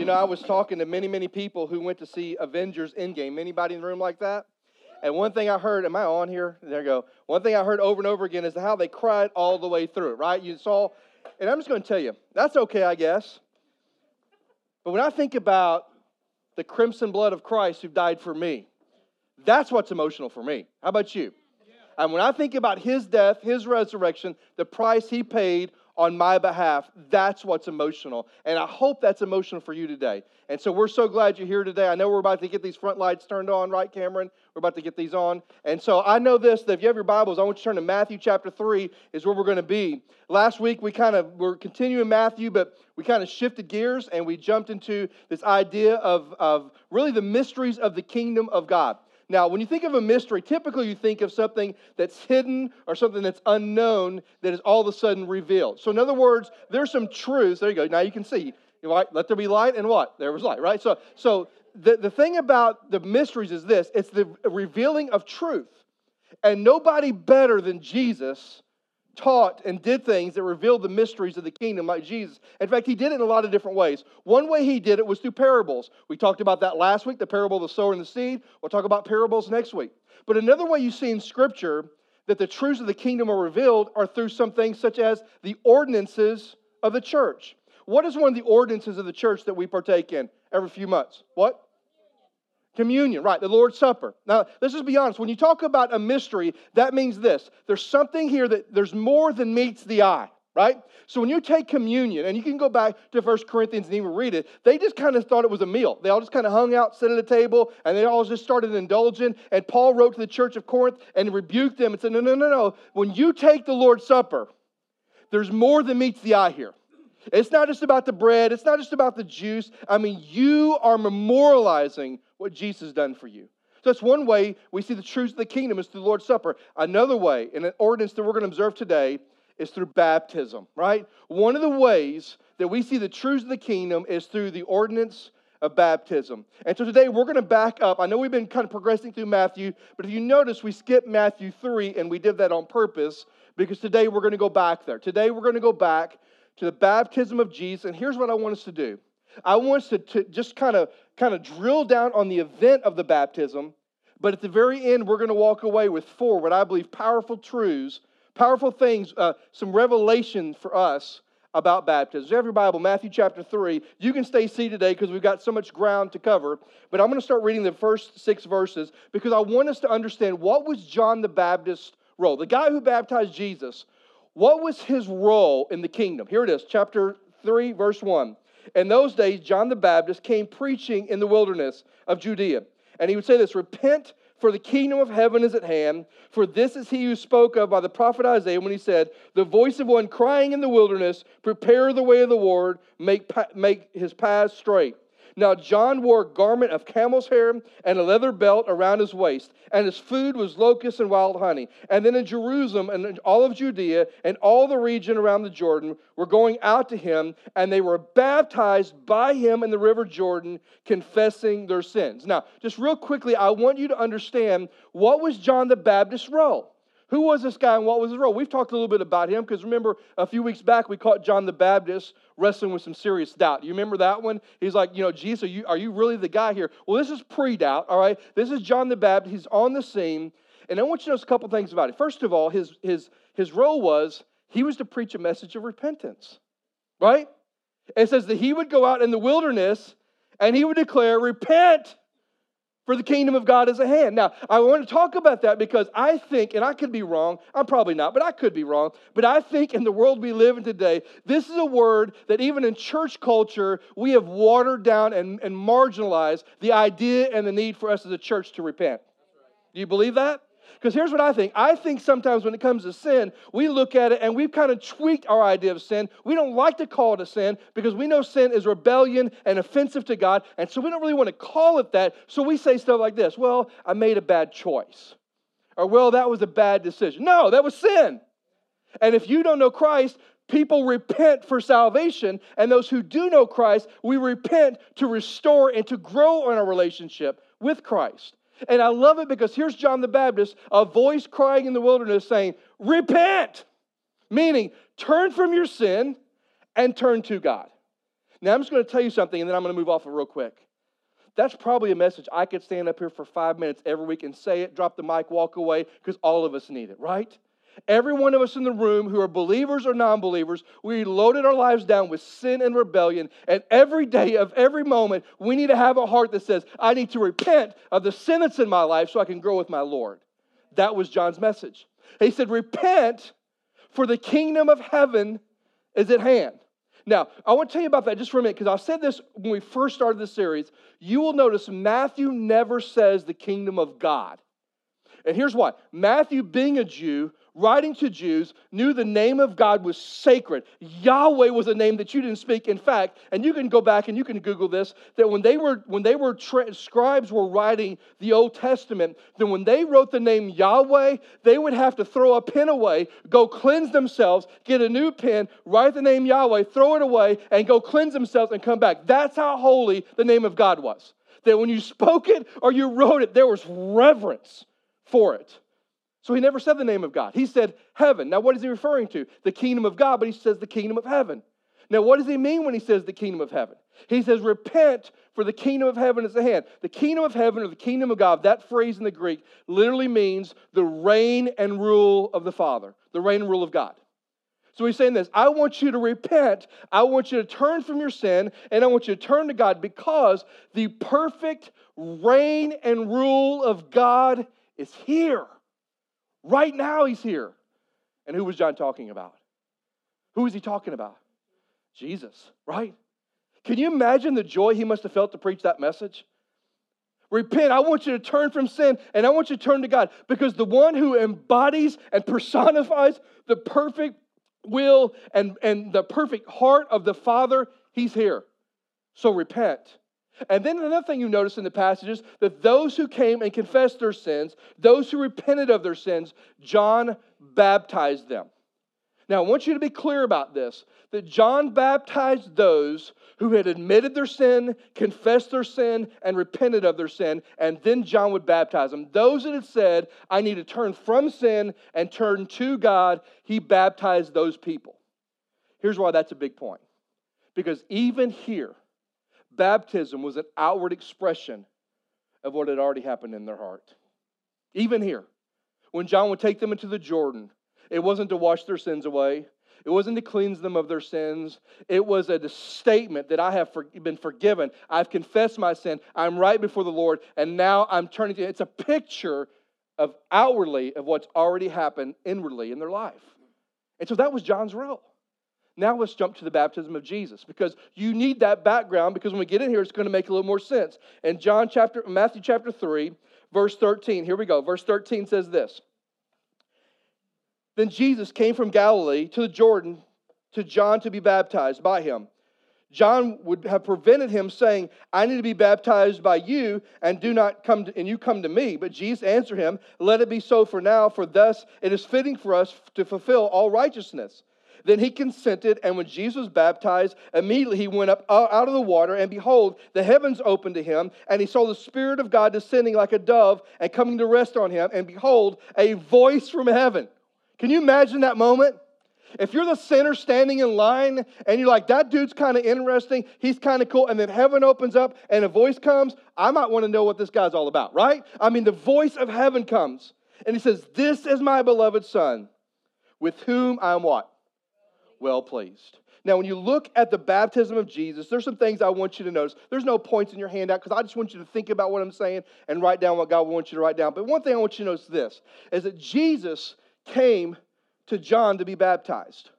You know, I was talking to many, many people who went to see Avengers Endgame. Anybody in the room like that? And one thing I heard, am I on here? There you go. One thing I heard over and over again is how they cried all the way through it, right? You saw, and I'm just going to tell you, that's okay, I guess. But when I think about the crimson blood of Christ who died for me, that's what's emotional for me. How about you? And when I think about his death, his resurrection, the price he paid on my behalf, that's what's emotional. And I hope that's emotional for you today. And so we're so glad you're here today. I know we're about to get these front lights turned on, right, Cameron? We're about to get these on. And so I know this that if you have your Bibles, I want you to turn to Matthew chapter 3, is where we're going to be. Last week, we kind of were continuing Matthew, but we kind of shifted gears and we jumped into this idea of, of really the mysteries of the kingdom of God. Now, when you think of a mystery, typically you think of something that's hidden or something that's unknown that is all of a sudden revealed. So, in other words, there's some truths. There you go. Now you can see. Let there be light, and what? There was light, right? So, so the, the thing about the mysteries is this it's the revealing of truth. And nobody better than Jesus taught and did things that revealed the mysteries of the kingdom like Jesus. In fact, he did it in a lot of different ways. One way he did it was through parables. We talked about that last week, the parable of the sower and the seed. We'll talk about parables next week. But another way you see in Scripture that the truths of the kingdom are revealed are through some things such as the ordinances of the church. What is one of the ordinances of the church that we partake in every few months? What? Communion, right, the Lord's Supper. Now, let's just be honest. When you talk about a mystery, that means this there's something here that there's more than meets the eye, right? So when you take communion, and you can go back to 1 Corinthians and even read it, they just kind of thought it was a meal. They all just kind of hung out, sit at a table, and they all just started indulging. And Paul wrote to the church of Corinth and rebuked them and said, No, no, no, no. When you take the Lord's Supper, there's more than meets the eye here. It's not just about the bread, it's not just about the juice. I mean, you are memorializing what Jesus done for you. So that's one way we see the truths of the kingdom is through the Lord's Supper. Another way, and an ordinance that we're going to observe today, is through baptism, right? One of the ways that we see the truths of the kingdom is through the ordinance of baptism. And so today we're going to back up. I know we've been kind of progressing through Matthew, but if you notice, we skipped Matthew 3, and we did that on purpose because today we're going to go back there. Today we're going to go back to the baptism of Jesus. And here's what I want us to do I want us to, to just kind of kind of drill down on the event of the baptism, but at the very end, we're going to walk away with four, what I believe, powerful truths, powerful things, uh, some revelation for us about baptism. So, every Bible, Matthew chapter 3. You can stay seated today because we've got so much ground to cover. But I'm going to start reading the first six verses because I want us to understand what was John the Baptist's role. The guy who baptized Jesus, what was his role in the kingdom? Here it is, chapter 3, verse 1. In those days, John the Baptist came preaching in the wilderness of Judea. And he would say this Repent, for the kingdom of heaven is at hand. For this is he who spoke of by the prophet Isaiah when he said, The voice of one crying in the wilderness, Prepare the way of the Lord, make, make his paths straight. Now, John wore a garment of camel's hair and a leather belt around his waist, and his food was locusts and wild honey. And then in Jerusalem and all of Judea and all the region around the Jordan were going out to him, and they were baptized by him in the river Jordan, confessing their sins. Now, just real quickly, I want you to understand what was John the Baptist's role? Who was this guy and what was his role? We've talked a little bit about him because remember a few weeks back we caught John the Baptist wrestling with some serious doubt. You remember that one? He's like, you know, Jesus, are you, are you really the guy here? Well, this is pre doubt, all right? This is John the Baptist. He's on the scene. And I want you to know a couple things about it. First of all, his, his, his role was he was to preach a message of repentance, right? It says that he would go out in the wilderness and he would declare, Repent, for the kingdom of God is at hand. Now, I want to talk about that because I think, and I could be wrong, I'm probably not, but I could be wrong, but I think in the world we live in today, this is a word that even in church culture, we have watered down and, and marginalized the idea and the need for us as a church to repent. Do you believe that? Because here's what I think I think sometimes when it comes to sin, we look at it and we've kind of tweaked our idea of sin. We don't like to call it a sin because we know sin is rebellion and offensive to God. And so we don't really want to call it that. So we say stuff like this Well, I made a bad choice. Or, well, that was a bad decision. No, that was sin. And if you don't know Christ, people repent for salvation. And those who do know Christ, we repent to restore and to grow in our relationship with Christ. And I love it because here's John the Baptist, a voice crying in the wilderness saying, Repent! Meaning, turn from your sin and turn to God. Now, I'm just going to tell you something, and then I'm going to move off it real quick. That's probably a message I could stand up here for five minutes every week and say it, drop the mic, walk away, because all of us need it, right? Every one of us in the room who are believers or non believers, we loaded our lives down with sin and rebellion. And every day of every moment, we need to have a heart that says, I need to repent of the sin that's in my life so I can grow with my Lord. That was John's message. He said, Repent, for the kingdom of heaven is at hand. Now, I want to tell you about that just for a minute because I said this when we first started this series. You will notice Matthew never says the kingdom of God. And here's why Matthew, being a Jew, writing to Jews, knew the name of God was sacred. Yahweh was a name that you didn't speak. In fact, and you can go back and you can Google this, that when they were when they were tra- scribes were writing the Old Testament, then when they wrote the name Yahweh, they would have to throw a pen away, go cleanse themselves, get a new pen, write the name Yahweh, throw it away, and go cleanse themselves and come back. That's how holy the name of God was. That when you spoke it or you wrote it, there was reverence for it. So he never said the name of God. He said heaven. Now, what is he referring to? The kingdom of God, but he says the kingdom of heaven. Now, what does he mean when he says the kingdom of heaven? He says, Repent, for the kingdom of heaven is at hand. The kingdom of heaven or the kingdom of God, that phrase in the Greek literally means the reign and rule of the Father, the reign and rule of God. So he's saying this I want you to repent. I want you to turn from your sin, and I want you to turn to God because the perfect reign and rule of God is here. Right now, he's here. And who was John talking about? Who was he talking about? Jesus, right? Can you imagine the joy he must have felt to preach that message? Repent. I want you to turn from sin and I want you to turn to God because the one who embodies and personifies the perfect will and, and the perfect heart of the Father, he's here. So repent. And then another thing you notice in the passages that those who came and confessed their sins, those who repented of their sins, John baptized them. Now, I want you to be clear about this that John baptized those who had admitted their sin, confessed their sin, and repented of their sin, and then John would baptize them. Those that had said, I need to turn from sin and turn to God, he baptized those people. Here's why that's a big point. Because even here, baptism was an outward expression of what had already happened in their heart. Even here, when John would take them into the Jordan, it wasn't to wash their sins away. It wasn't to cleanse them of their sins. It was a statement that I have been forgiven. I've confessed my sin. I'm right before the Lord, and now I'm turning to. It's a picture of outwardly of what's already happened inwardly in their life. And so that was John's role. Now let's jump to the baptism of Jesus because you need that background because when we get in here, it's going to make a little more sense. In John chapter, Matthew chapter 3, verse 13, here we go. Verse 13 says this. Then Jesus came from Galilee to the Jordan to John to be baptized by him. John would have prevented him saying, I need to be baptized by you, and do not come to, and you come to me. But Jesus answered him, Let it be so for now, for thus it is fitting for us to fulfill all righteousness. Then he consented, and when Jesus was baptized, immediately he went up uh, out of the water, and behold, the heavens opened to him, and he saw the Spirit of God descending like a dove and coming to rest on him, and behold, a voice from heaven. Can you imagine that moment? If you're the sinner standing in line and you're like, that dude's kind of interesting, he's kind of cool, and then heaven opens up and a voice comes, I might want to know what this guy's all about, right? I mean, the voice of heaven comes and he says, This is my beloved Son, with whom I'm what? Well pleased. Now, when you look at the baptism of Jesus, there's some things I want you to notice. There's no points in your handout because I just want you to think about what I'm saying and write down what God wants you to write down. But one thing I want you to notice this is that Jesus came to John to be baptized.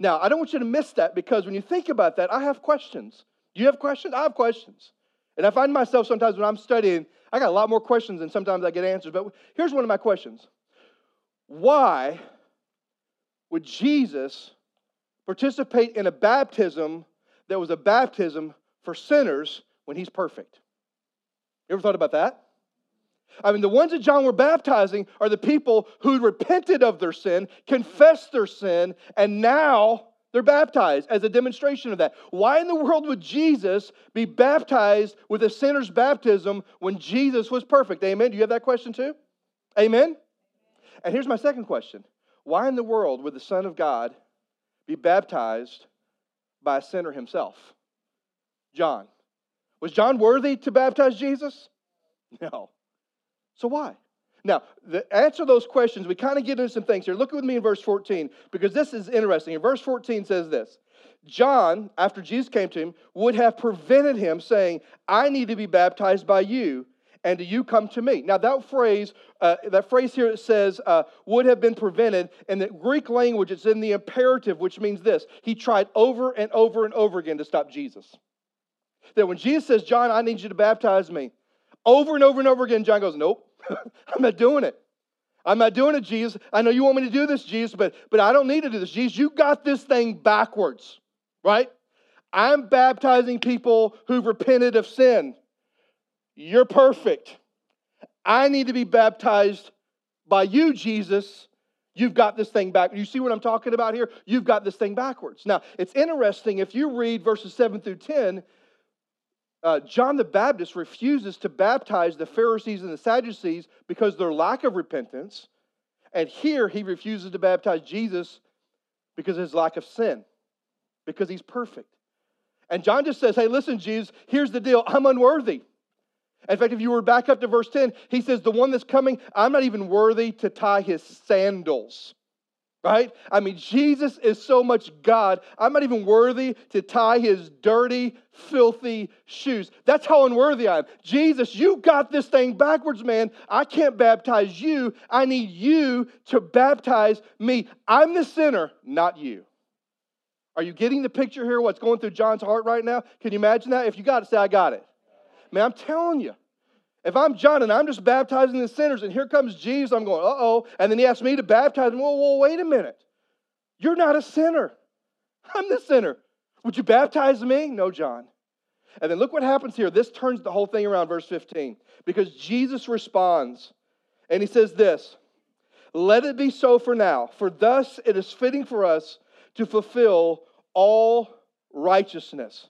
Now, I don't want you to miss that because when you think about that, I have questions. You have questions? I have questions. And I find myself sometimes when I'm studying, I got a lot more questions than sometimes I get answers. But here's one of my questions Why would Jesus participate in a baptism that was a baptism for sinners when he's perfect. You ever thought about that? I mean, the ones that John were baptizing are the people who repented of their sin, confessed their sin, and now they're baptized as a demonstration of that. Why in the world would Jesus be baptized with a sinner's baptism when Jesus was perfect? Amen. Do you have that question too? Amen. And here's my second question Why in the world would the Son of God be baptized by a sinner himself. John. Was John worthy to baptize Jesus? No. So why? Now, the answer those questions, we kind of get into some things here. Look with me in verse 14, because this is interesting. In verse 14 says this John, after Jesus came to him, would have prevented him, saying, I need to be baptized by you, and do you come to me? Now, that phrase, uh, that phrase here it says, uh, would have been prevented. In the Greek language, it's in the imperative, which means this He tried over and over and over again to stop Jesus. That when Jesus says, John, I need you to baptize me, over and over and over again, John goes, Nope, I'm not doing it. I'm not doing it, Jesus. I know you want me to do this, Jesus, but, but I don't need to do this. Jesus, you got this thing backwards, right? I'm baptizing people who've repented of sin. You're perfect. I need to be baptized by you, Jesus. You've got this thing back. You see what I'm talking about here? You've got this thing backwards. Now, it's interesting if you read verses 7 through 10, uh, John the Baptist refuses to baptize the Pharisees and the Sadducees because their lack of repentance. And here he refuses to baptize Jesus because of his lack of sin, because he's perfect. And John just says, Hey, listen, Jesus, here's the deal. I'm unworthy. In fact, if you were back up to verse 10, he says, The one that's coming, I'm not even worthy to tie his sandals right? I mean, Jesus is so much God, I'm not even worthy to tie his dirty, filthy shoes. That's how unworthy I am. Jesus, you got this thing backwards, man. I can't baptize you. I need you to baptize me. I'm the sinner, not you. Are you getting the picture here? What's going through John's heart right now? Can you imagine that? If you got it, say, I got it. Man, I'm telling you. If I'm John and I'm just baptizing the sinners, and here comes Jesus, I'm going, uh oh. And then he asks me to baptize him. Well, wait a minute. You're not a sinner. I'm the sinner. Would you baptize me? No, John. And then look what happens here. This turns the whole thing around, verse 15, because Jesus responds and he says this Let it be so for now, for thus it is fitting for us to fulfill all righteousness.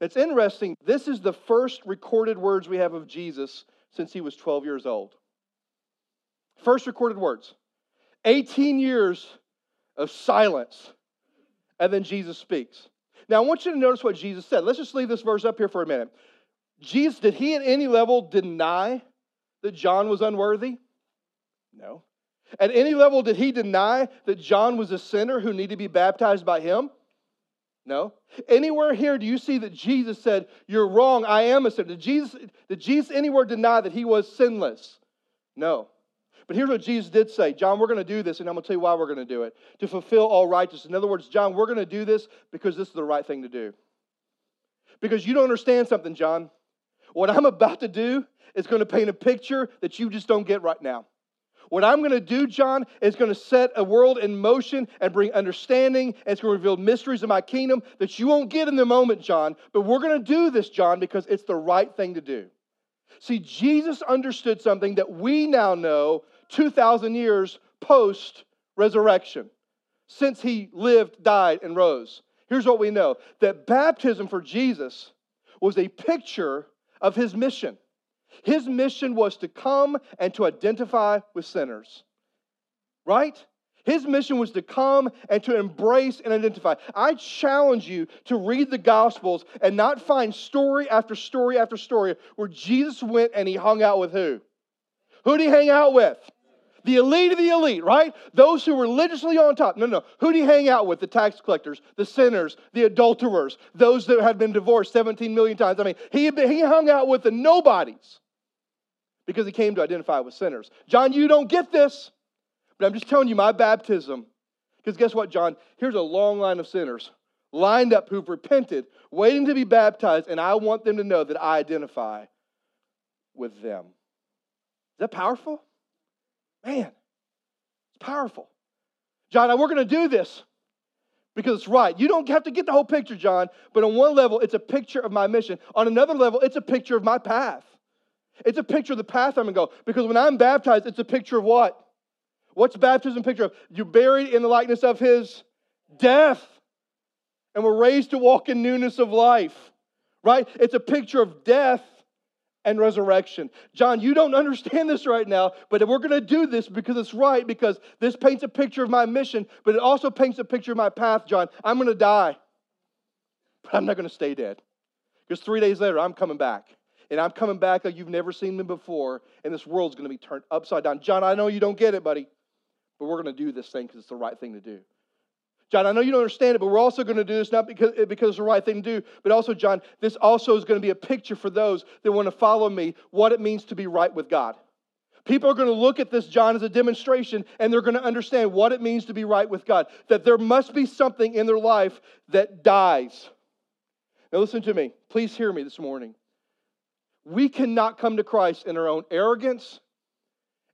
It's interesting. This is the first recorded words we have of Jesus since he was 12 years old. First recorded words. 18 years of silence, and then Jesus speaks. Now, I want you to notice what Jesus said. Let's just leave this verse up here for a minute. Jesus, did he at any level deny that John was unworthy? No. At any level, did he deny that John was a sinner who needed to be baptized by him? No. Anywhere here do you see that Jesus said, You're wrong, I am a sinner? Did Jesus, did Jesus anywhere deny that he was sinless? No. But here's what Jesus did say John, we're going to do this, and I'm going to tell you why we're going to do it. To fulfill all righteousness. In other words, John, we're going to do this because this is the right thing to do. Because you don't understand something, John. What I'm about to do is going to paint a picture that you just don't get right now. What I'm going to do, John, is going to set a world in motion and bring understanding. And it's going to reveal mysteries of my kingdom that you won't get in the moment, John. But we're going to do this, John, because it's the right thing to do. See, Jesus understood something that we now know 2,000 years post resurrection, since he lived, died, and rose. Here's what we know that baptism for Jesus was a picture of his mission. His mission was to come and to identify with sinners. Right? His mission was to come and to embrace and identify. I challenge you to read the Gospels and not find story after story after story where Jesus went and he hung out with who? Who did he hang out with? The elite of the elite, right? Those who were religiously on top. No, no. Who did he hang out with? The tax collectors, the sinners, the adulterers, those that had been divorced 17 million times. I mean, he, he hung out with the nobodies because he came to identify with sinners. John, you don't get this, but I'm just telling you my baptism. Because guess what, John? Here's a long line of sinners lined up who've repented, waiting to be baptized, and I want them to know that I identify with them. Is that powerful? Man, it's powerful. John, we're going to do this because it's right. You don't have to get the whole picture, John, but on one level, it's a picture of my mission. On another level, it's a picture of my path. It's a picture of the path I'm going to go. Because when I'm baptized, it's a picture of what? What's baptism picture of? You're buried in the likeness of his death. And we're raised to walk in newness of life. Right? It's a picture of death and resurrection. John, you don't understand this right now, but we're going to do this because it's right, because this paints a picture of my mission, but it also paints a picture of my path, John. I'm going to die, but I'm not going to stay dead. Because three days later, I'm coming back. And I'm coming back like you've never seen me before, and this world's going to be turned upside down. John, I know you don't get it, buddy, but we're going to do this thing because it's the right thing to do. John, I know you don't understand it, but we're also going to do this not because, because it's the right thing to do, but also, John, this also is going to be a picture for those that want to follow me what it means to be right with God. People are going to look at this, John, as a demonstration, and they're going to understand what it means to be right with God. That there must be something in their life that dies. Now, listen to me. Please hear me this morning. We cannot come to Christ in our own arrogance,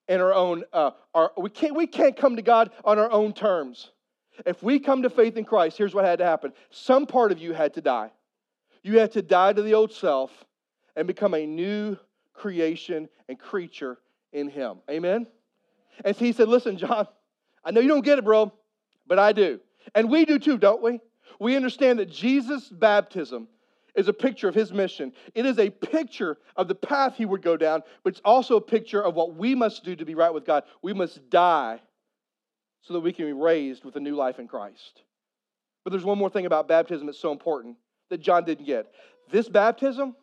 in our own, uh, our, we, can't, we can't come to God on our own terms. If we come to faith in Christ, here's what had to happen some part of you had to die. You had to die to the old self and become a new creation and creature in Him. Amen? And so he said, Listen, John, I know you don't get it, bro, but I do. And we do too, don't we? We understand that Jesus' baptism is a picture of his mission. It is a picture of the path he would go down, but it's also a picture of what we must do to be right with God. We must die so that we can be raised with a new life in Christ. But there's one more thing about baptism that's so important that John didn't get. This baptism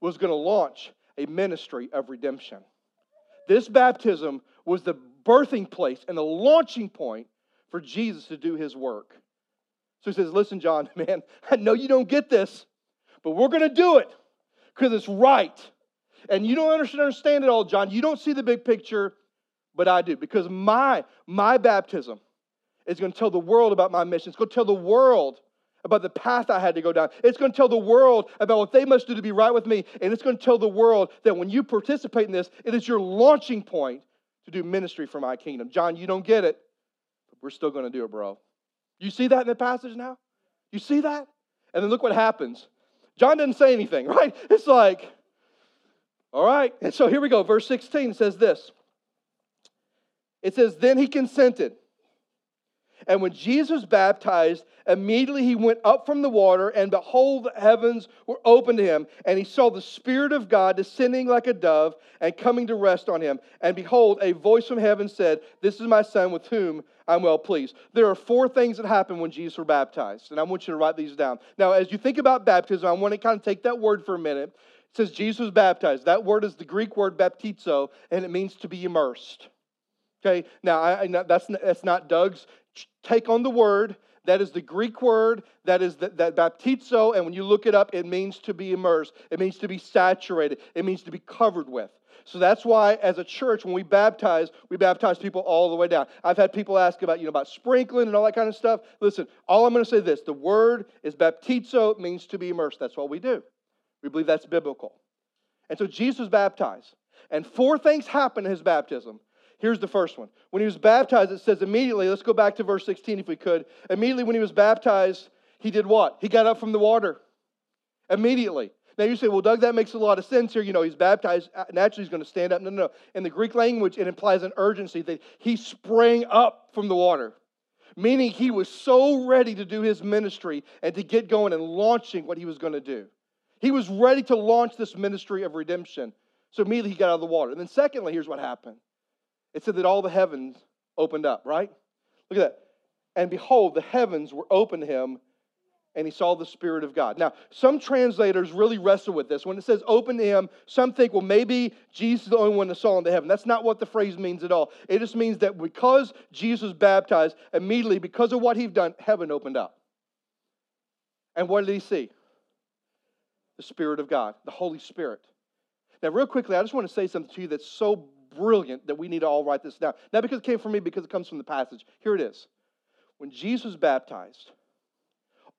was going to launch a ministry of redemption. This baptism was the birthing place and the launching point for Jesus to do his work. So he says, Listen, John, man, I know you don't get this, but we're going to do it because it's right. And you don't understand it all, John. You don't see the big picture, but I do. Because my, my baptism is going to tell the world about my mission. It's going to tell the world about the path I had to go down. It's going to tell the world about what they must do to be right with me. And it's going to tell the world that when you participate in this, it is your launching point to do ministry for my kingdom. John, you don't get it, but we're still going to do it, bro. You see that in the passage now? You see that? And then look what happens. John doesn't say anything, right? It's like, all right. And so here we go. Verse 16 says this. It says, Then he consented. And when Jesus was baptized, immediately he went up from the water, and behold, the heavens were opened to him, and he saw the Spirit of God descending like a dove and coming to rest on him. And behold, a voice from heaven said, This is my Son with whom I'm well pleased. There are four things that happen when Jesus was baptized, and I want you to write these down. Now, as you think about baptism, I want to kind of take that word for a minute. It says Jesus was baptized. That word is the Greek word baptizo, and it means to be immersed. Okay, now I, I, that's, that's not Doug's take on the word. That is the Greek word, that is the, that baptizo, and when you look it up, it means to be immersed. It means to be saturated. It means to be covered with. So that's why, as a church, when we baptize, we baptize people all the way down. I've had people ask about, you know, about sprinkling and all that kind of stuff. Listen, all I'm going to say this: the word is baptizo, it means to be immersed. That's what we do. We believe that's biblical. And so Jesus baptized, and four things happened in his baptism. Here's the first one. When he was baptized, it says immediately, let's go back to verse 16 if we could. Immediately when he was baptized, he did what? He got up from the water. Immediately. Now you say, well, Doug, that makes a lot of sense here. You know, he's baptized. Uh, naturally, he's going to stand up. No, no, no. In the Greek language, it implies an urgency that he sprang up from the water, meaning he was so ready to do his ministry and to get going and launching what he was going to do. He was ready to launch this ministry of redemption. So immediately he got out of the water. And then, secondly, here's what happened it said that all the heavens opened up, right? Look at that. And behold, the heavens were open to him, and he saw the Spirit of God. Now, some translators really wrestle with this. When it says open to him, some think, well, maybe Jesus is the only one that saw into heaven. That's not what the phrase means at all. It just means that because Jesus was baptized, immediately, because of what he'd done, heaven opened up. And what did he see? The Spirit of God, the Holy Spirit. Now, real quickly, I just want to say something to you that's so brilliant that we need to all write this down. Not because it came from me, because it comes from the passage. Here it is. When Jesus was baptized,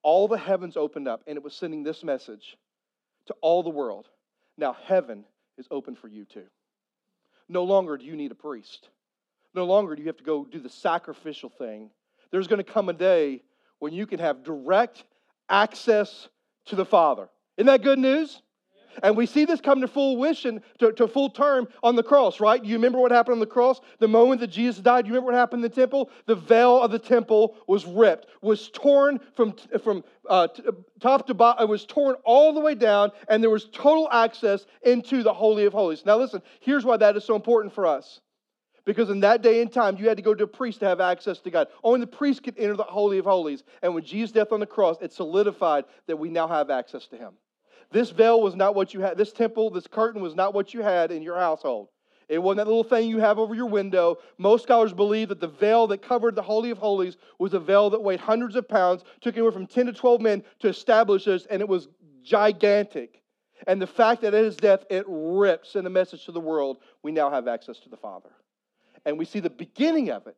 all the heavens opened up, and it was sending this message to all the world. Now, heaven is open for you too. No longer do you need a priest. No longer do you have to go do the sacrificial thing. There's going to come a day when you can have direct access to the Father. Isn't that good news? And we see this come to full fruition, to, to full term on the cross, right? You remember what happened on the cross? The moment that Jesus died, you remember what happened in the temple? The veil of the temple was ripped, was torn from, from uh, top to bottom, it was torn all the way down, and there was total access into the Holy of Holies. Now, listen, here's why that is so important for us. Because in that day and time, you had to go to a priest to have access to God. Only the priest could enter the Holy of Holies. And with Jesus' death on the cross, it solidified that we now have access to Him. This veil was not what you had, this temple, this curtain was not what you had in your household. It wasn't that little thing you have over your window. Most scholars believe that the veil that covered the Holy of Holies was a veil that weighed hundreds of pounds, took anywhere from 10 to 12 men to establish this, and it was gigantic. And the fact that at his death it rips in a message to the world, we now have access to the Father. And we see the beginning of it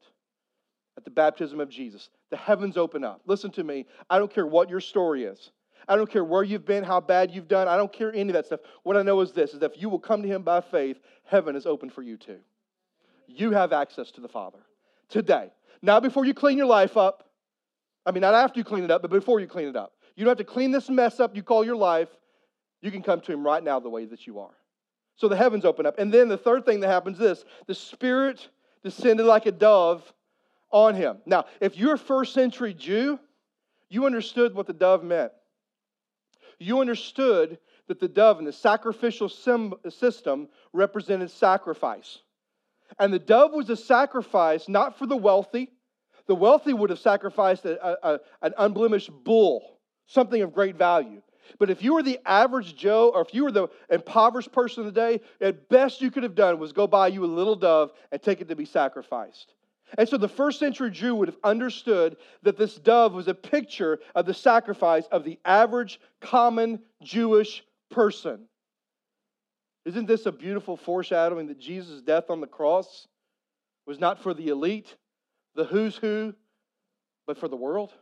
at the baptism of Jesus. The heavens open up. Listen to me. I don't care what your story is. I don't care where you've been, how bad you've done. I don't care any of that stuff. What I know is this is that if you will come to him by faith, heaven is open for you too. You have access to the Father today. Not before you clean your life up. I mean, not after you clean it up, but before you clean it up. You don't have to clean this mess up you call your life. You can come to him right now the way that you are. So the heavens open up. And then the third thing that happens is this the Spirit descended like a dove on him. Now, if you're a first century Jew, you understood what the dove meant. You understood that the dove in the sacrificial system represented sacrifice. And the dove was a sacrifice not for the wealthy. The wealthy would have sacrificed a, a, an unblemished bull, something of great value. But if you were the average Joe or if you were the impoverished person of the day, at best you could have done was go buy you a little dove and take it to be sacrificed. And so the first century Jew would have understood that this dove was a picture of the sacrifice of the average, common Jewish person. Isn't this a beautiful foreshadowing that Jesus' death on the cross was not for the elite, the who's who, but for the world?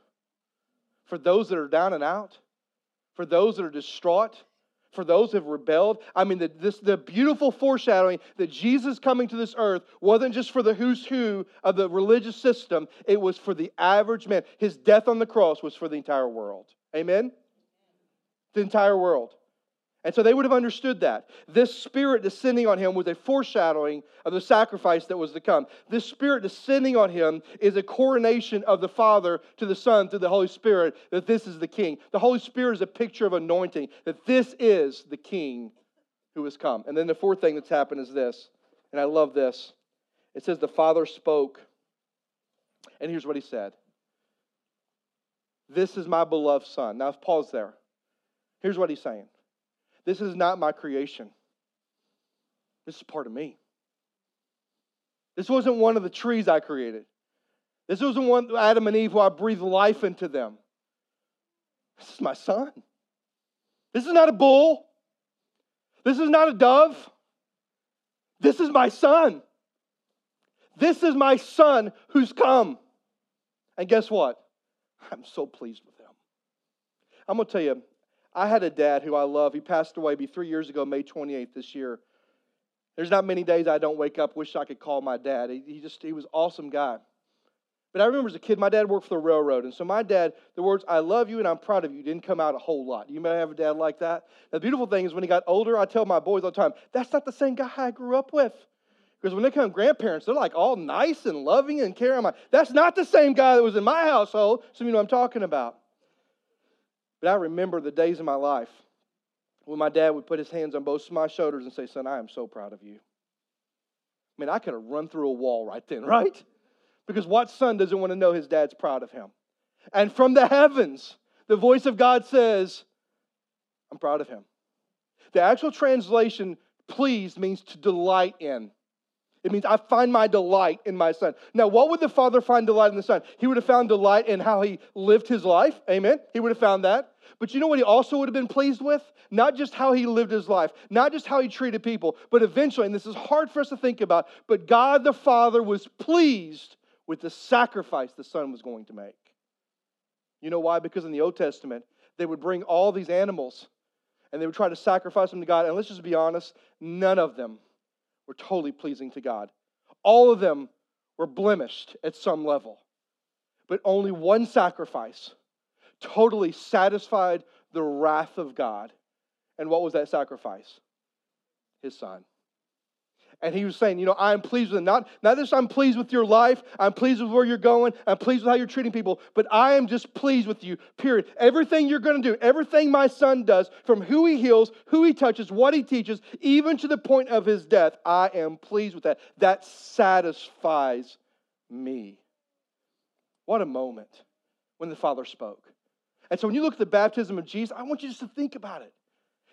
For those that are down and out? For those that are distraught? For those who have rebelled. I mean, the, this, the beautiful foreshadowing that Jesus coming to this earth wasn't just for the who's who of the religious system, it was for the average man. His death on the cross was for the entire world. Amen? The entire world. And so they would have understood that. This spirit descending on him was a foreshadowing of the sacrifice that was to come. This spirit descending on him is a coronation of the Father to the Son through the Holy Spirit that this is the King. The Holy Spirit is a picture of anointing, that this is the King who has come. And then the fourth thing that's happened is this, and I love this. It says, The Father spoke, and here's what he said This is my beloved Son. Now, pause there. Here's what he's saying. This is not my creation. This is part of me. This wasn't one of the trees I created. This wasn't one Adam and Eve who I breathed life into them. This is my son. This is not a bull. This is not a dove. This is my son. This is my son who's come. And guess what? I'm so pleased with him. I'm going to tell you, I had a dad who I love. He passed away be three years ago, May 28th this year. There's not many days I don't wake up, wish I could call my dad. He, he just, he was awesome guy. But I remember as a kid, my dad worked for the railroad. And so my dad, the words, I love you and I'm proud of you, didn't come out a whole lot. You may have a dad like that. Now, the beautiful thing is when he got older, I tell my boys all the time, that's not the same guy I grew up with. Because when they come grandparents, they're like all nice and loving and caring. I'm like, that's not the same guy that was in my household. So you know what I'm talking about. But I remember the days of my life when my dad would put his hands on both of my shoulders and say, Son, I am so proud of you. I mean, I could have run through a wall right then, right? Because what son doesn't want to know his dad's proud of him? And from the heavens, the voice of God says, I'm proud of him. The actual translation, pleased, means to delight in. It means I find my delight in my son. Now, what would the father find delight in the son? He would have found delight in how he lived his life. Amen. He would have found that. But you know what he also would have been pleased with? Not just how he lived his life, not just how he treated people, but eventually, and this is hard for us to think about, but God the Father was pleased with the sacrifice the Son was going to make. You know why? Because in the Old Testament, they would bring all these animals and they would try to sacrifice them to God. And let's just be honest, none of them were totally pleasing to God. All of them were blemished at some level. But only one sacrifice totally satisfied the wrath of God. And what was that sacrifice? His son. And he was saying, you know, I'm pleased with it. Not, not just I'm pleased with your life, I'm pleased with where you're going, I'm pleased with how you're treating people, but I am just pleased with you, period. Everything you're going to do, everything my son does, from who he heals, who he touches, what he teaches, even to the point of his death, I am pleased with that. That satisfies me. What a moment when the Father spoke. And so when you look at the baptism of Jesus, I want you just to think about it.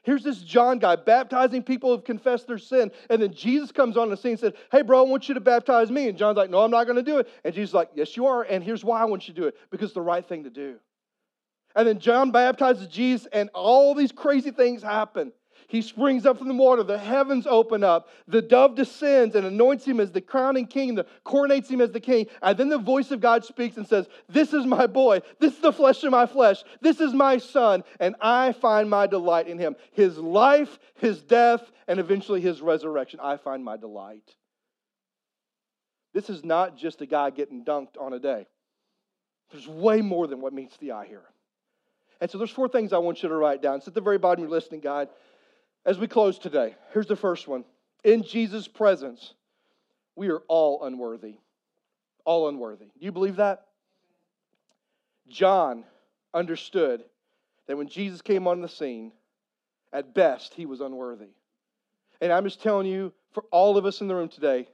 Here's this John guy baptizing people who have confessed their sin. And then Jesus comes on the scene and said, Hey, bro, I want you to baptize me. And John's like, No, I'm not going to do it. And Jesus like, Yes, you are. And here's why I want you to do it because it's the right thing to do. And then John baptizes Jesus, and all these crazy things happen. He springs up from the water, the heavens open up, the dove descends and anoints him as the crowning king, the coronates him as the king. And then the voice of God speaks and says, This is my boy, this is the flesh of my flesh, this is my son, and I find my delight in him. His life, his death, and eventually his resurrection. I find my delight. This is not just a guy getting dunked on a day. There's way more than what meets the eye here. And so there's four things I want you to write down. It's at the very bottom of your listening guide. As we close today, here's the first one. In Jesus' presence, we are all unworthy. All unworthy. Do you believe that? John understood that when Jesus came on the scene, at best, he was unworthy. And I'm just telling you, for all of us in the room today,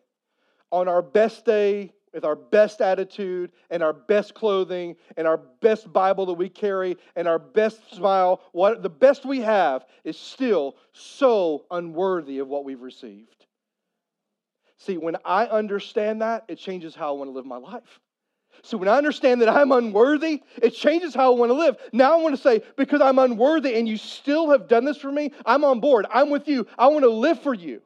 on our best day, with our best attitude and our best clothing and our best Bible that we carry and our best smile, what the best we have is still so unworthy of what we've received. See, when I understand that, it changes how I want to live my life. So when I understand that I'm unworthy, it changes how I want to live. Now I want to say, because I'm unworthy and you still have done this for me, I'm on board. I'm with you. I want to live for you.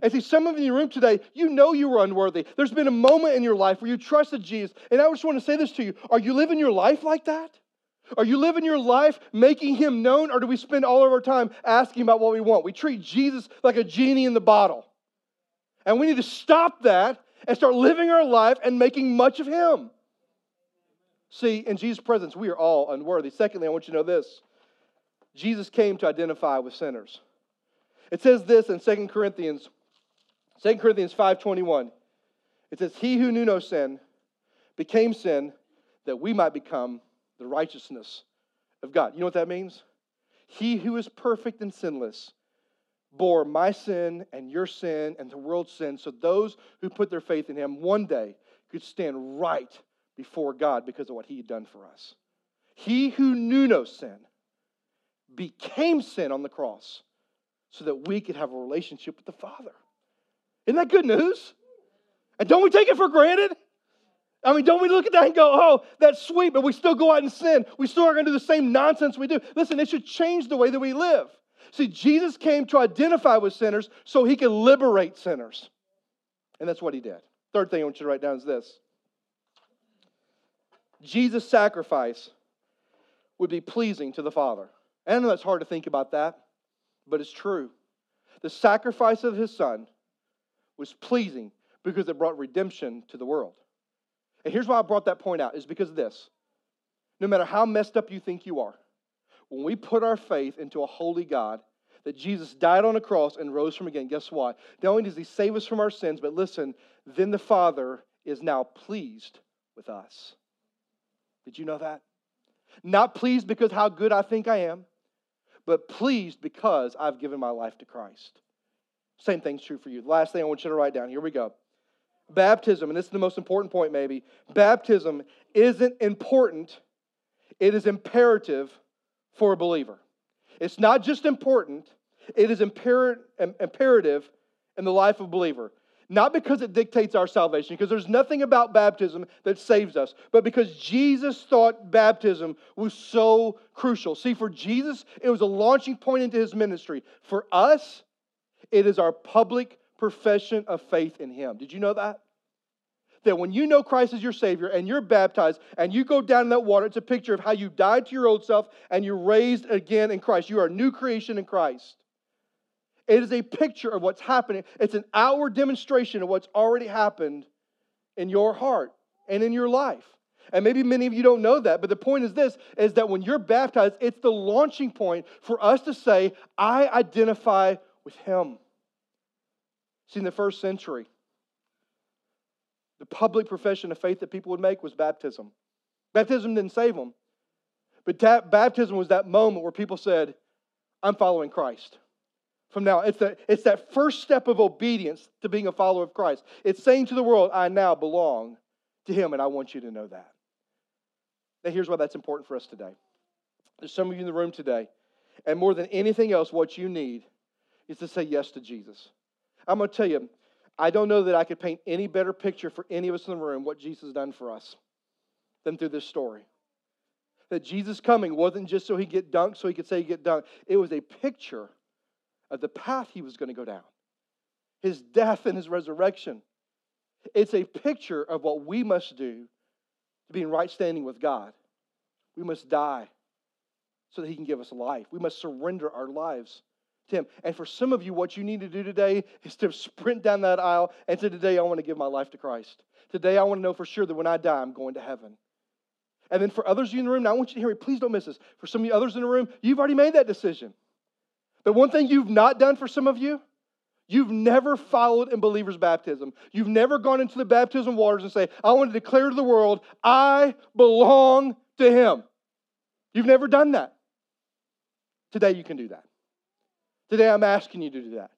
And see, some of you in your room today, you know you were unworthy. There's been a moment in your life where you trusted Jesus. And I just want to say this to you Are you living your life like that? Are you living your life making him known, or do we spend all of our time asking about what we want? We treat Jesus like a genie in the bottle. And we need to stop that and start living our life and making much of him. See, in Jesus' presence, we are all unworthy. Secondly, I want you to know this Jesus came to identify with sinners. It says this in 2 Corinthians 2 Corinthians 5:21. It says, He who knew no sin became sin that we might become the righteousness of God. You know what that means? He who is perfect and sinless bore my sin and your sin and the world's sin so those who put their faith in him one day could stand right before God because of what he had done for us. He who knew no sin became sin on the cross so that we could have a relationship with the Father. Isn't that good news? And don't we take it for granted? I mean, don't we look at that and go, oh, that's sweet, but we still go out and sin. We still are going to do the same nonsense we do. Listen, it should change the way that we live. See, Jesus came to identify with sinners so he could liberate sinners. And that's what he did. Third thing I want you to write down is this Jesus' sacrifice would be pleasing to the Father. And I know that's hard to think about that, but it's true. The sacrifice of his son was pleasing because it brought redemption to the world. And here's why I brought that point out is because of this. No matter how messed up you think you are, when we put our faith into a holy God, that Jesus died on a cross and rose from again, guess what? Not only does he save us from our sins, but listen, then the Father is now pleased with us. Did you know that? Not pleased because how good I think I am, but pleased because I've given my life to Christ. Same thing's true for you. The last thing I want you to write down here we go. Baptism, and this is the most important point, maybe. Baptism isn't important, it is imperative for a believer. It's not just important, it is imper- imperative in the life of a believer. Not because it dictates our salvation, because there's nothing about baptism that saves us, but because Jesus thought baptism was so crucial. See, for Jesus, it was a launching point into his ministry. For us, it is our public profession of faith in Him. Did you know that? That when you know Christ as your Savior and you're baptized and you go down in that water, it's a picture of how you died to your old self and you're raised again in Christ. You are a new creation in Christ. It is a picture of what's happening, it's an outward demonstration of what's already happened in your heart and in your life. And maybe many of you don't know that, but the point is this is that when you're baptized, it's the launching point for us to say, I identify with him. See, in the first century, the public profession of faith that people would make was baptism. Baptism didn't save them, but that baptism was that moment where people said, I'm following Christ. From now, it's, the, it's that first step of obedience to being a follower of Christ. It's saying to the world, I now belong to Him, and I want you to know that. Now, here's why that's important for us today. There's some of you in the room today, And more than anything else, what you need is to say yes to Jesus. I'm going to tell you, I don't know that I could paint any better picture for any of us in the room what Jesus has done for us than through this story. That Jesus coming wasn't just so he get dunked, so he could say he get dunked. It was a picture of the path he was going to go down, his death and his resurrection. It's a picture of what we must do to be in right standing with God. We must die so that he can give us life. We must surrender our lives to him. And for some of you, what you need to do today is to sprint down that aisle and say, Today, I want to give my life to Christ. Today, I want to know for sure that when I die, I'm going to heaven. And then for others of you in the room, now I want you to hear me. Please don't miss this. For some of you others in the room, you've already made that decision. But one thing you've not done for some of you, you've never followed in believer's baptism. You've never gone into the baptism waters and say, I want to declare to the world, I belong to him. You've never done that. Today you can do that. Today I'm asking you to do that.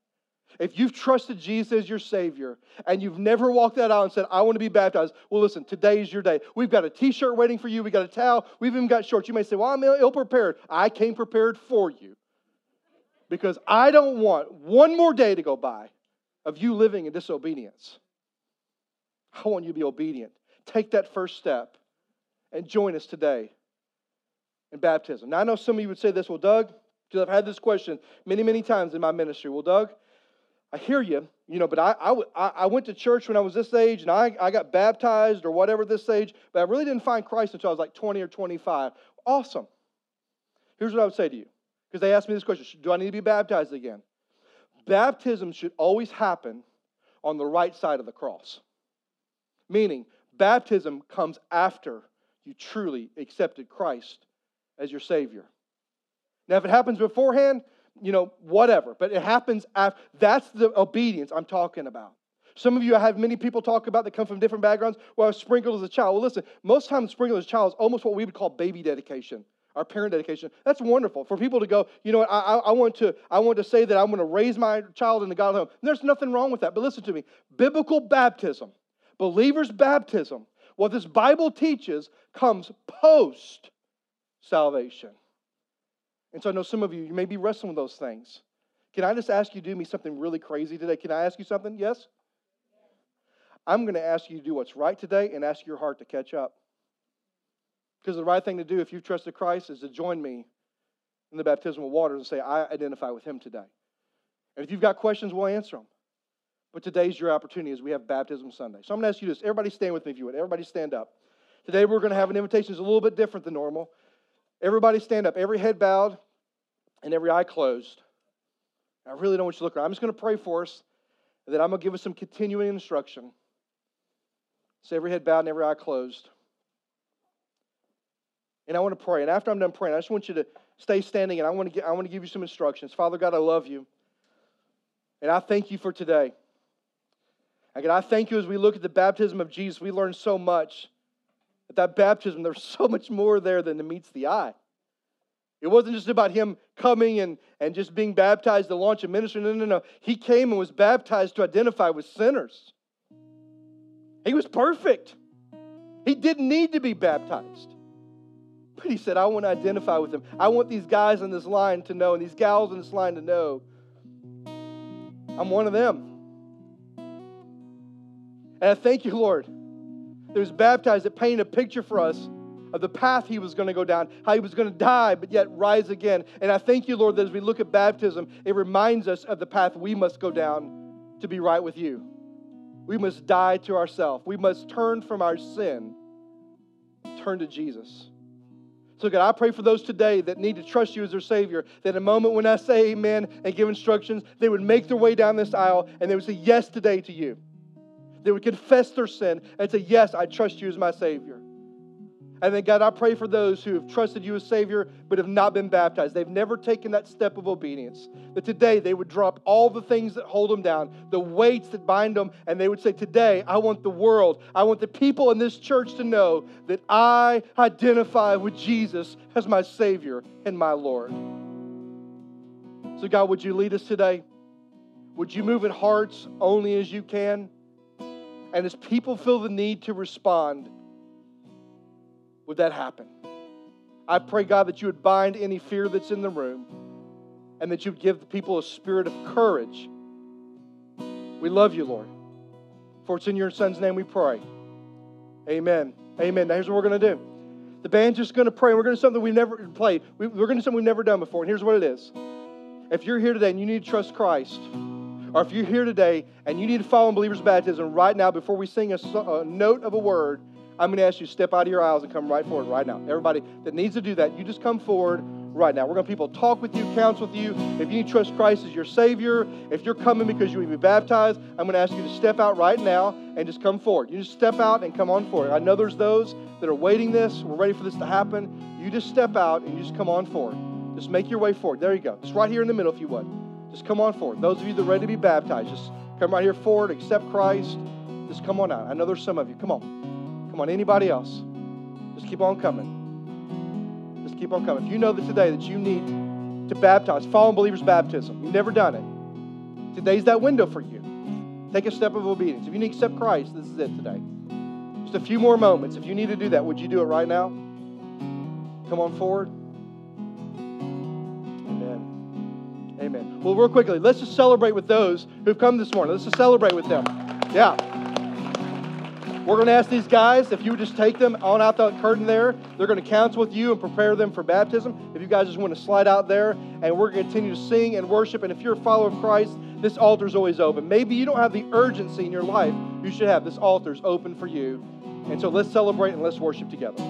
If you've trusted Jesus as your Savior and you've never walked that out and said, I want to be baptized, well, listen, today is your day. We've got a t shirt waiting for you. We've got a towel. We've even got shorts. You may say, Well, I'm ill prepared. I came prepared for you because I don't want one more day to go by of you living in disobedience. I want you to be obedient. Take that first step and join us today in baptism. Now, I know some of you would say this, well, Doug, because I've had this question many, many times in my ministry. Well, Doug, I hear you, you know, but I, I, I went to church when I was this age and I, I got baptized or whatever this age, but I really didn't find Christ until I was like 20 or 25. Awesome. Here's what I would say to you because they asked me this question Do I need to be baptized again? Baptism should always happen on the right side of the cross. Meaning, baptism comes after you truly accepted Christ as your Savior. Now, if it happens beforehand, you know, whatever. But it happens after. That's the obedience I'm talking about. Some of you, I have many people talk about that come from different backgrounds. Well, I was sprinkled as a child. Well, listen, most times sprinkled as a child is almost what we would call baby dedication, our parent dedication. That's wonderful for people to go. You know, I, I, want to, I want to say that I'm going to raise my child in the God home. There's nothing wrong with that. But listen to me, biblical baptism, believers' baptism, what this Bible teaches comes post salvation. And so I know some of you, you may be wrestling with those things. Can I just ask you to do me something really crazy today? Can I ask you something? Yes? I'm going to ask you to do what's right today and ask your heart to catch up. Because the right thing to do if you've trusted Christ is to join me in the baptismal waters and say, I identify with him today. And if you've got questions, we'll answer them. But today's your opportunity as we have Baptism Sunday. So I'm going to ask you this. Everybody stand with me if you would. Everybody stand up. Today we're going to have an invitation that's a little bit different than normal. Everybody stand up, every head bowed and every eye closed. I really don't want you to look around. I'm just going to pray for us, and then I'm going to give us some continuing instruction. So every head bowed and every eye closed. And I want to pray. And after I'm done praying, I just want you to stay standing, and I want to, get, I want to give you some instructions. Father God, I love you. And I thank you for today. Again, I thank you as we look at the baptism of Jesus, we learn so much. At that baptism, there's so much more there than meets the eye. It wasn't just about him coming and, and just being baptized to launch a ministry. No, no, no. He came and was baptized to identify with sinners. He was perfect. He didn't need to be baptized. But he said, I want to identify with them. I want these guys in this line to know, and these gals in this line to know I'm one of them. And I thank you, Lord, that was baptized that painted a picture for us of the path he was going to go down, how he was going to die, but yet rise again. And I thank you, Lord, that as we look at baptism, it reminds us of the path we must go down to be right with you. We must die to ourselves. We must turn from our sin, turn to Jesus. So, God, I pray for those today that need to trust you as their Savior, that in a moment when I say amen and give instructions, they would make their way down this aisle and they would say yes today to you. They would confess their sin and say, Yes, I trust you as my Savior. And then, God, I pray for those who have trusted you as Savior but have not been baptized. They've never taken that step of obedience. That today they would drop all the things that hold them down, the weights that bind them, and they would say, Today, I want the world, I want the people in this church to know that I identify with Jesus as my Savior and my Lord. So, God, would you lead us today? Would you move in hearts only as you can? And as people feel the need to respond, would that happen? I pray, God, that you would bind any fear that's in the room. and that you'd give the people a spirit of courage. We love you, Lord. For it's in your son's name we pray. Amen. Amen. Now here's what we're going to do. The band's just going to pray. We're going to do something we've never played. We're going to do something we've never done before. And here's what it is. If you're here today and you need to trust Christ, or if you're here today and you need to follow in believer's baptism right now, before we sing a, a note of a word, I'm going to ask you to step out of your aisles and come right forward right now. Everybody that needs to do that, you just come forward right now. We're going to people talk with you, counsel with you. If you need to trust Christ as your Savior, if you're coming because you need to be baptized, I'm going to ask you to step out right now and just come forward. You just step out and come on forward. I know there's those that are waiting this. We're ready for this to happen. You just step out and you just come on forward. Just make your way forward. There you go. Just right here in the middle, if you would. Just come on forward. Those of you that are ready to be baptized, just come right here forward, accept Christ. Just come on out. I know there's some of you. Come on. Come on. Anybody else? Just keep on coming. Just keep on coming. If you know that today that you need to baptize, fallen believer's baptism, you've never done it. Today's that window for you. Take a step of obedience. If you need to accept Christ, this is it today. Just a few more moments. If you need to do that, would you do it right now? Come on forward. Amen. Amen. Well, real quickly, let's just celebrate with those who've come this morning. Let's just celebrate with them. Yeah. We're going to ask these guys if you would just take them on out the curtain there. They're going to counsel with you and prepare them for baptism. If you guys just want to slide out there, and we're going to continue to sing and worship. And if you're a follower of Christ, this altar is always open. Maybe you don't have the urgency in your life you should have. This altar is open for you. And so let's celebrate and let's worship together.